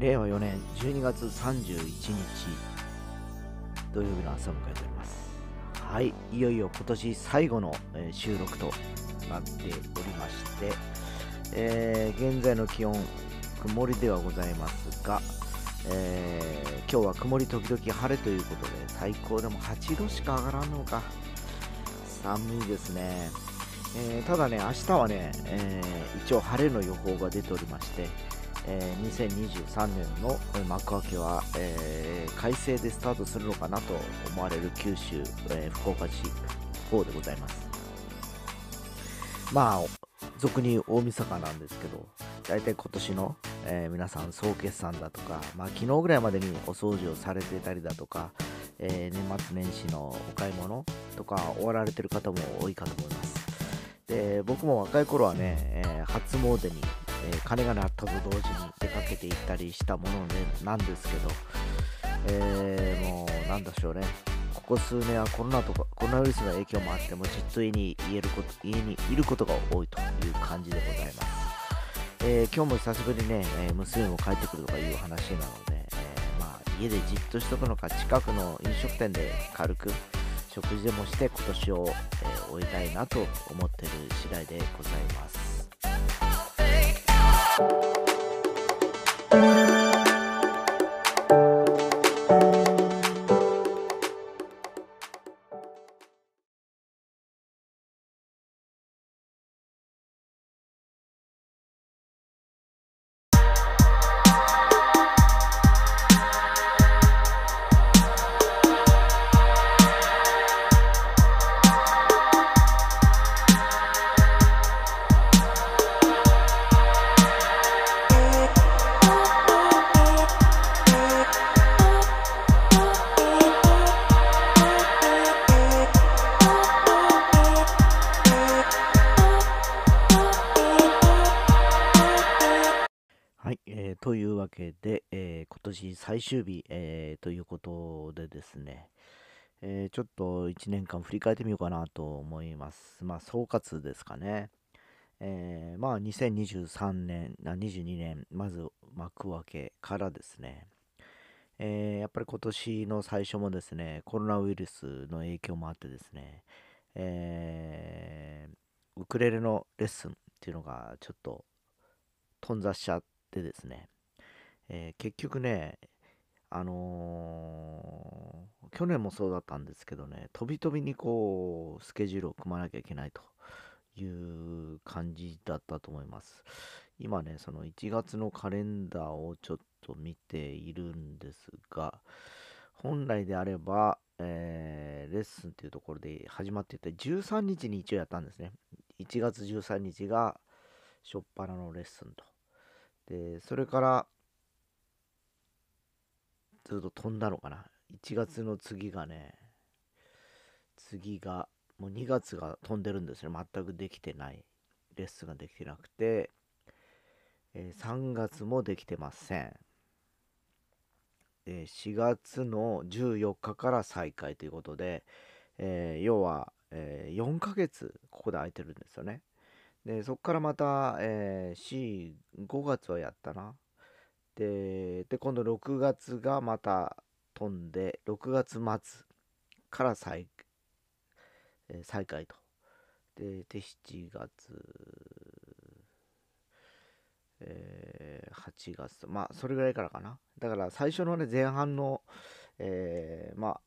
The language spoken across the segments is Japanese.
令和4年12月31日。土曜日の朝を迎えております。はいいよいよ今年最後の、え収録となっておりまして、えー現在の気温曇りではございますが、えー今日は曇り時々晴れということで最高でも8度しか上がらんのか。寒いですね、えーただね明日はね、えー一応晴れの予報が出ておりまして、え2023年の幕開けは、えー快晴でスタートするのかなと思われる九州、えー福岡市方でございます。まあ俗に大晦日なんですけど大体今年の、えー皆さん総決算だとか、まあ、昨日ぐらいまでにお掃除をされてたりだとか、え年末年始のお買い物とか終わられてる方も多いかと思います。で僕も若い頃はね、え初詣に、えー金が鳴ったと同時に出かけて行ったりしたものでなんですけど、えーもうなんでしょうね。ここ数年はコロナとかコロナウイルスの影響もあってもじっと家に言えること家にいることが多いという感じでございます、えー今日も久しぶりにね、え娘も帰ってくるとかいう話なので、えまあ、家でじっとしとくのか近くの飲食店で軽く食事でもして今年を、えー終えたいなと思ってる次第でございます。わけで、えー今年最終日、えーということでですね、えーちょっと1年間振り返ってみようかなと思います。まあ、総括ですかね。えーまあ、2023年、あ22年、まず幕開けからですね、えーやっぱり今年の最初もですね、コロナウイルスの影響もあってですね、えーウクレレのレッスンっていうのがちょっと頓挫しちゃってですね、えー結局ね、あのー去年もそうだったんですけどね、飛び飛びにこう、スケジュールを組まなきゃいけないという感じだったと思います。今ね、その1月のカレンダーをちょっと見ているんですが、本来であれば、えーレッスンっていうところで始まってて、13日に一応やったんですね。1月13日が初っ端のレッスンと。で、それから、ずっと飛んだのかな？1月の次がね、次が、もう2月が飛んでるんですね。全くできてない。レッスンができてなくて、えー3月もできてません。で4月の14日から再開ということで、えー要は、え4ヶ月ここで空いてるんですよね。で、そこからまた、えー、4、5月はやったな。で、で、今度6月がまた飛んで、6月末から再,、えー再開と。で、で、7月、えー8月と、まあ、それぐらいからかな。だから最初のね、前半の、えーまあ、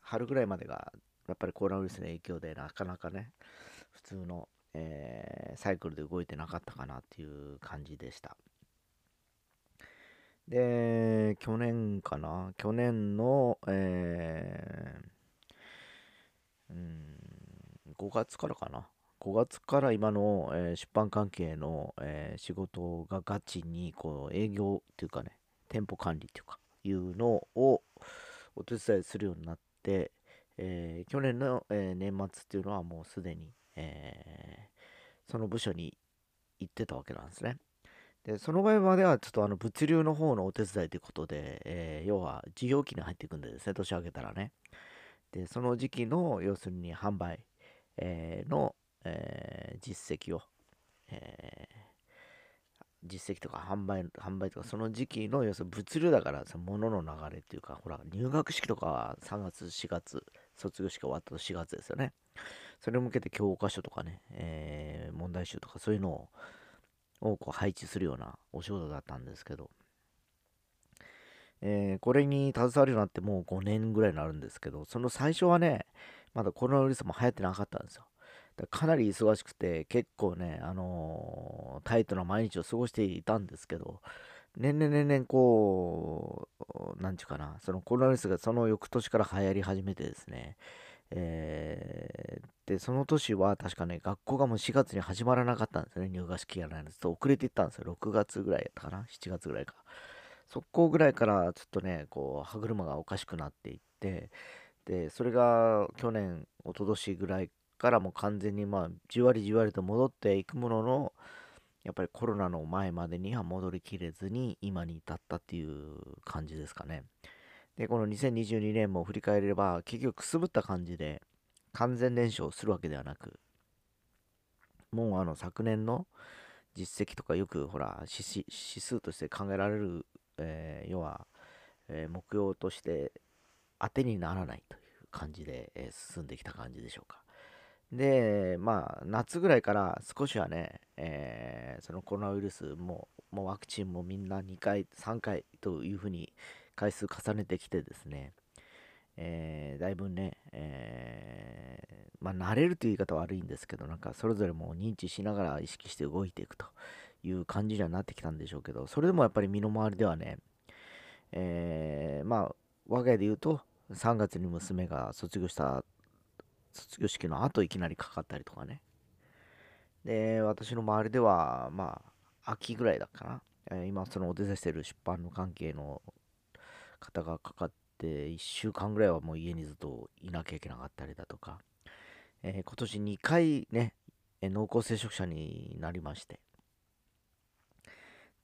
春ぐらいまでが、やっぱりコロナウイルスの影響でなかなかね、普通の、えーサイクルで動いてなかったかなっていう感じでした。で、去年かな？去年の、えーうん、5月からかな？5月から今の、えー出版関係の、えー仕事がガチにこう営業っていうかね店舗管理っていうかいうのをお手伝いするようになって、えー去年の、え年末っていうのはもうすでに、えその部署に行ってたわけなんですね。でその場合まではちょっとあの物流の方のお手伝いということで、えー要は事業期に入っていくんですね年明けたらね。でその時期の要するに販売、えーの、えー実績を、え実績とか販売販売とかその時期の要するに物流だからその物の流れっていうかほら入学式とかは3月4月卒業式が終わったと4月ですよね。それに向けて教科書とかね、え、問題集とかそういうのををこう配置するようなお仕事だったんですけど、えー、これに携わるようになってもう5年ぐらいになるんですけどその最初はねまだコロナウイルスも流行ってなかったんですよ。かなり忙しくて、結構ね、あのー、タイトな毎日を過ごしていたんですけど、年々年々こう、なんちゅうかな、そのコロナウイルスがその翌年から流行り始めてですね、えー、で、その年は確かね、学校がもう4月に始まらなかったんですね、入学式やらないですと、遅れていったんですよ、6月ぐらいやったかな、7月ぐらいか。そこぐらいからちょっとね、こう、歯車がおかしくなっていって、で、それが去年、一昨年ぐらいからもう完全にまあじわりじわりと戻っていくもののやっぱりコロナの前までには戻りきれずに今に至ったっていう感じですかね。で、この2022年も振り返れば結局くすぶった感じで完全燃焼するわけではなくもうあの昨年の実績とかよくほら指数として考えられる、えー、要は、えー、目標として当てにならないという感じで、えー、進んできた感じでしょうか。で、まあ、夏ぐらいから少しはね、えー、そのコロナウイルスも、もうワクチンもみんな2回、3回というふうに回数重ねてきてですね、えー、だいぶね、えー、まあ、慣れるという言い方は悪いんですけど、なんかそれぞれも認知しながら意識して動いていくという感じにはなってきたんでしょうけど、それでもやっぱり身の回りではね、えー、まあ、我が家で言うと、3月に娘が卒業した卒業式の後いきなりかかったりとかね。で、私の周りでは、まあ、秋ぐらいだかな。今、そのお手伝いしてる出版の関係の方がかかって、1週間ぐらいはもう家にずっといなきゃいけなかったりだとか、えー、今年2回ね、濃厚接触者になりまして、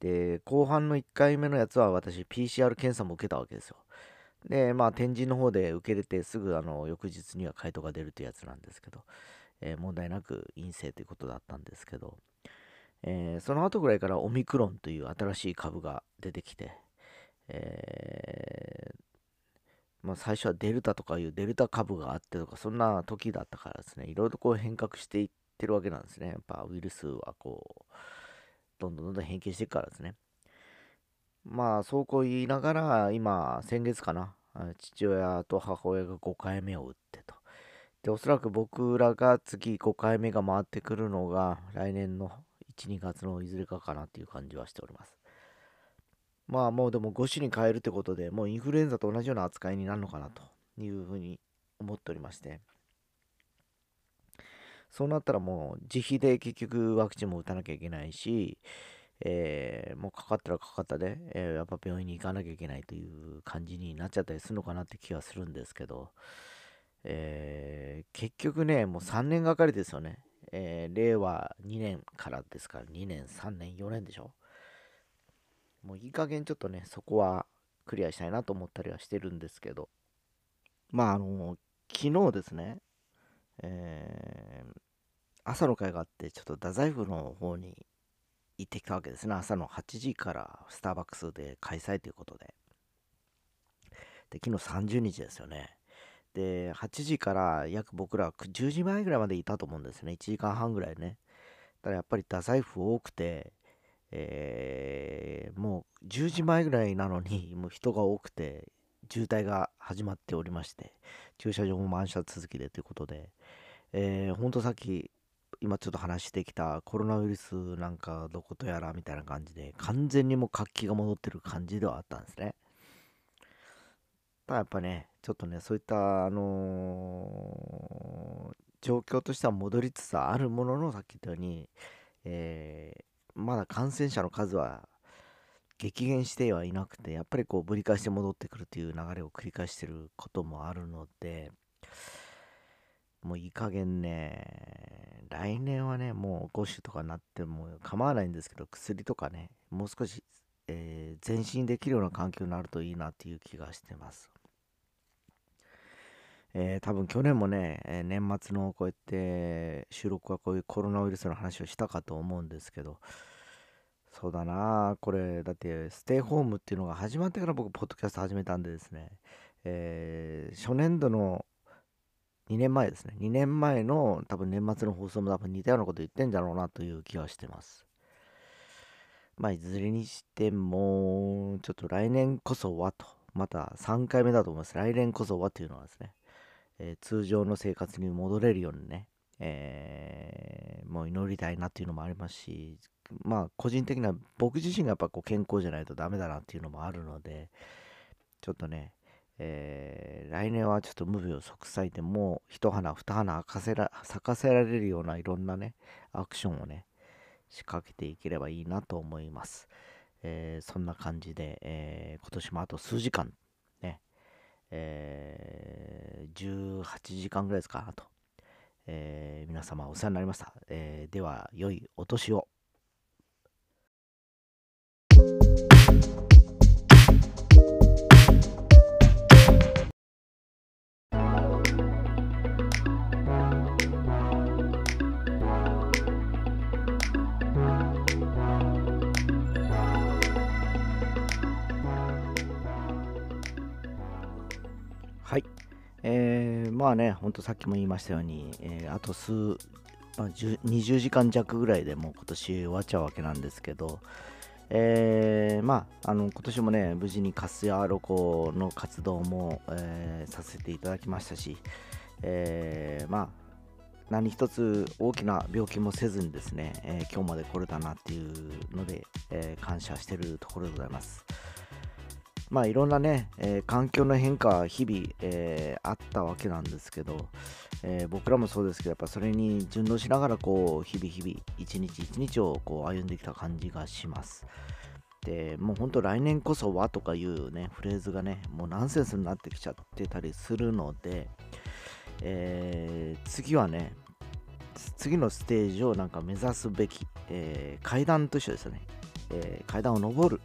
で、後半の1回目のやつは私、PCR 検査も受けたわけですよ。で、まあ、天神の方で受け入れて、すぐあの翌日には回答が出るというやつなんですけど、えー、問題なく陰性ということだったんですけど、えー、その後ぐらいからオミクロンという新しい株が出てきて、えー、まあ、最初はデルタとかいうデルタ株があってとか、そんな時だったからですね、いろいろこう変革していってるわけなんですね。やっぱウイルスはこう、どんどんどんどん変形していくからですね。まあ、そうこう言いながら、今、先月かな、父親と母親が5回目を打ってと。で、おそらく僕らが次5回目が回ってくるのが、来年の1、2月のいずれかかなっていう感じはしております。まあ、もうでも5種に変えるってことで、もうインフルエンザと同じような扱いになるのかなというふうに思っておりまして。そうなったらもう自費で結局ワクチンも打たなきゃいけないし、えー、もうかかったらかかったで、えー、やっぱ病院に行かなきゃいけないという感じになっちゃったりするのかなって気がするんですけど、えー、結局ね、もう3年がかりですよね。え令和2年からですから、2年、3年、4年でしょ。もういい加減ちょっとね、そこはクリアしたいなと思ったりはしてるんですけど、まあ、あの、昨日ですね、え朝の会があって、ちょっと太宰府の方に行ってきたわけですね。朝の8時からスターバックスで開催ということで。で、昨日30日ですよね。で、8時から約僕ら10時前ぐらいまでいたと思うんですね。1時間半ぐらいね。ただやっぱり太宰府多くて、えー、もう10時前ぐらいなのに、もう人が多くて、渋滞が始まっておりまして、駐車場も満車続きでということで、えー、ほんとさっき今ちょっと話してきたコロナウイルスなんかどことやらみたいな感じで完全にもう活気が戻ってる感じではあったんですね。ただやっぱね、ちょっとね、そういった、あのー、状況としては戻りつつあるものの、さっき言ったように、えー、まだ感染者の数は激減してはいなくて、やっぱりこうぶり返して戻ってくるという流れを繰り返してることもあるので、もういい加減ね、来年はね、もう5種とかなっても構わないんですけど、薬とかね、もう少し、えー、前進できるような環境になるといいなっていう気がしてます。えー、多分去年もね、え年末のこうやって収録はこういうコロナウイルスの話をしたかと思うんですけど、そうだなこれだってステイホームっていうのが始まってから僕ポッドキャスト始めたんでですね、えー、初年度の2年前ですね。2年前の多分年末の放送も多分似たようなこと言ってんだろうなという気はしてます。まあいずれにしてもちょっと来年こそはと。また3回目だと思います。来年こそはというのはですね、えー、通常の生活に戻れるようにねえー、もう祈りたいなっていうのもありますし、まあ個人的には僕自身がやっぱこう健康じゃないとダメだなっていうのもあるので、ちょっとね、えー、来年はちょっと無病息災でもう一花二花咲かせら咲かせられるようないろんなね、アクションをね、仕掛けていければいいなと思います。えー、そんな感じで、えー、今年もあと数時間、ね、えー、18時間ぐらいですか、あと。えー、皆様お世話になりました。えー、では、良いお年を。はい。えー、まあね、ほんとさっきも言いましたように、えー、あと数、まあ、20時間弱ぐらいでもう今年終わっちゃうわけなんですけど、えー、まあ、あの今年もね、無事にカスヤロコの活動も、えー、させていただきましたし、えー、まあ、何一つ大きな病気もせずにですね、え今日まで来れたなっていうので、え感謝してるところでございます。まあいろんなね、えー、環境の変化日々、えー、あったわけなんですけど、えー、僕らもそうですけどやっぱそれに順応しながらこう日々日々一日一日をこう歩んできた感じがします。でもうほんと来年こそはとかいうねフレーズがねもうナンセンスになってきちゃってたりするので、え次はね次のステージをなんか目指すべき、え階段と一緒ですよね、え階段を上る。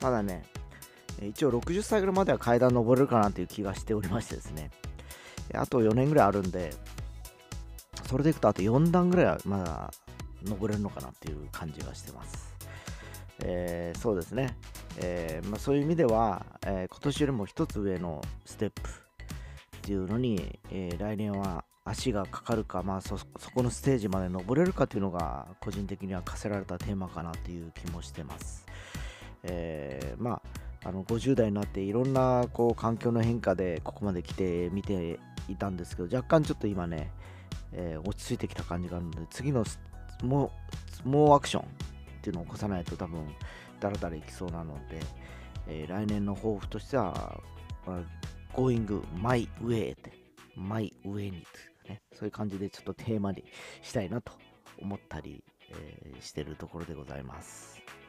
まだね一応60歳ぐらいまでは階段登れるかなという気がしておりましてですね、あと4年ぐらいあるんで、それでいくとあと4段ぐらいはまだ登れるのかなっていう感じがしてます。えー、そうですね、えー、まあ、そういう意味では、えー、今年よりも一つ上のステップっていうのに、え来年は足がかかるか、まあそ、そこのステージまで登れるかっていうのが個人的には課せられたテーマかなっていう気もしてます。えまああの50代になっていろんなこう環境の変化でここまで来て見ていたんですけど若干ちょっと今ね、えー、落ち着いてきた感じがあるので次のもうもうアクションっていうのを起こさないと多分だらだらいきそうなので、えー、来年の抱負としては、まあ、Going My Way って My Way にというねそういう感じでちょっとテーマにしたいなと思ったり、えー、してるところでございます。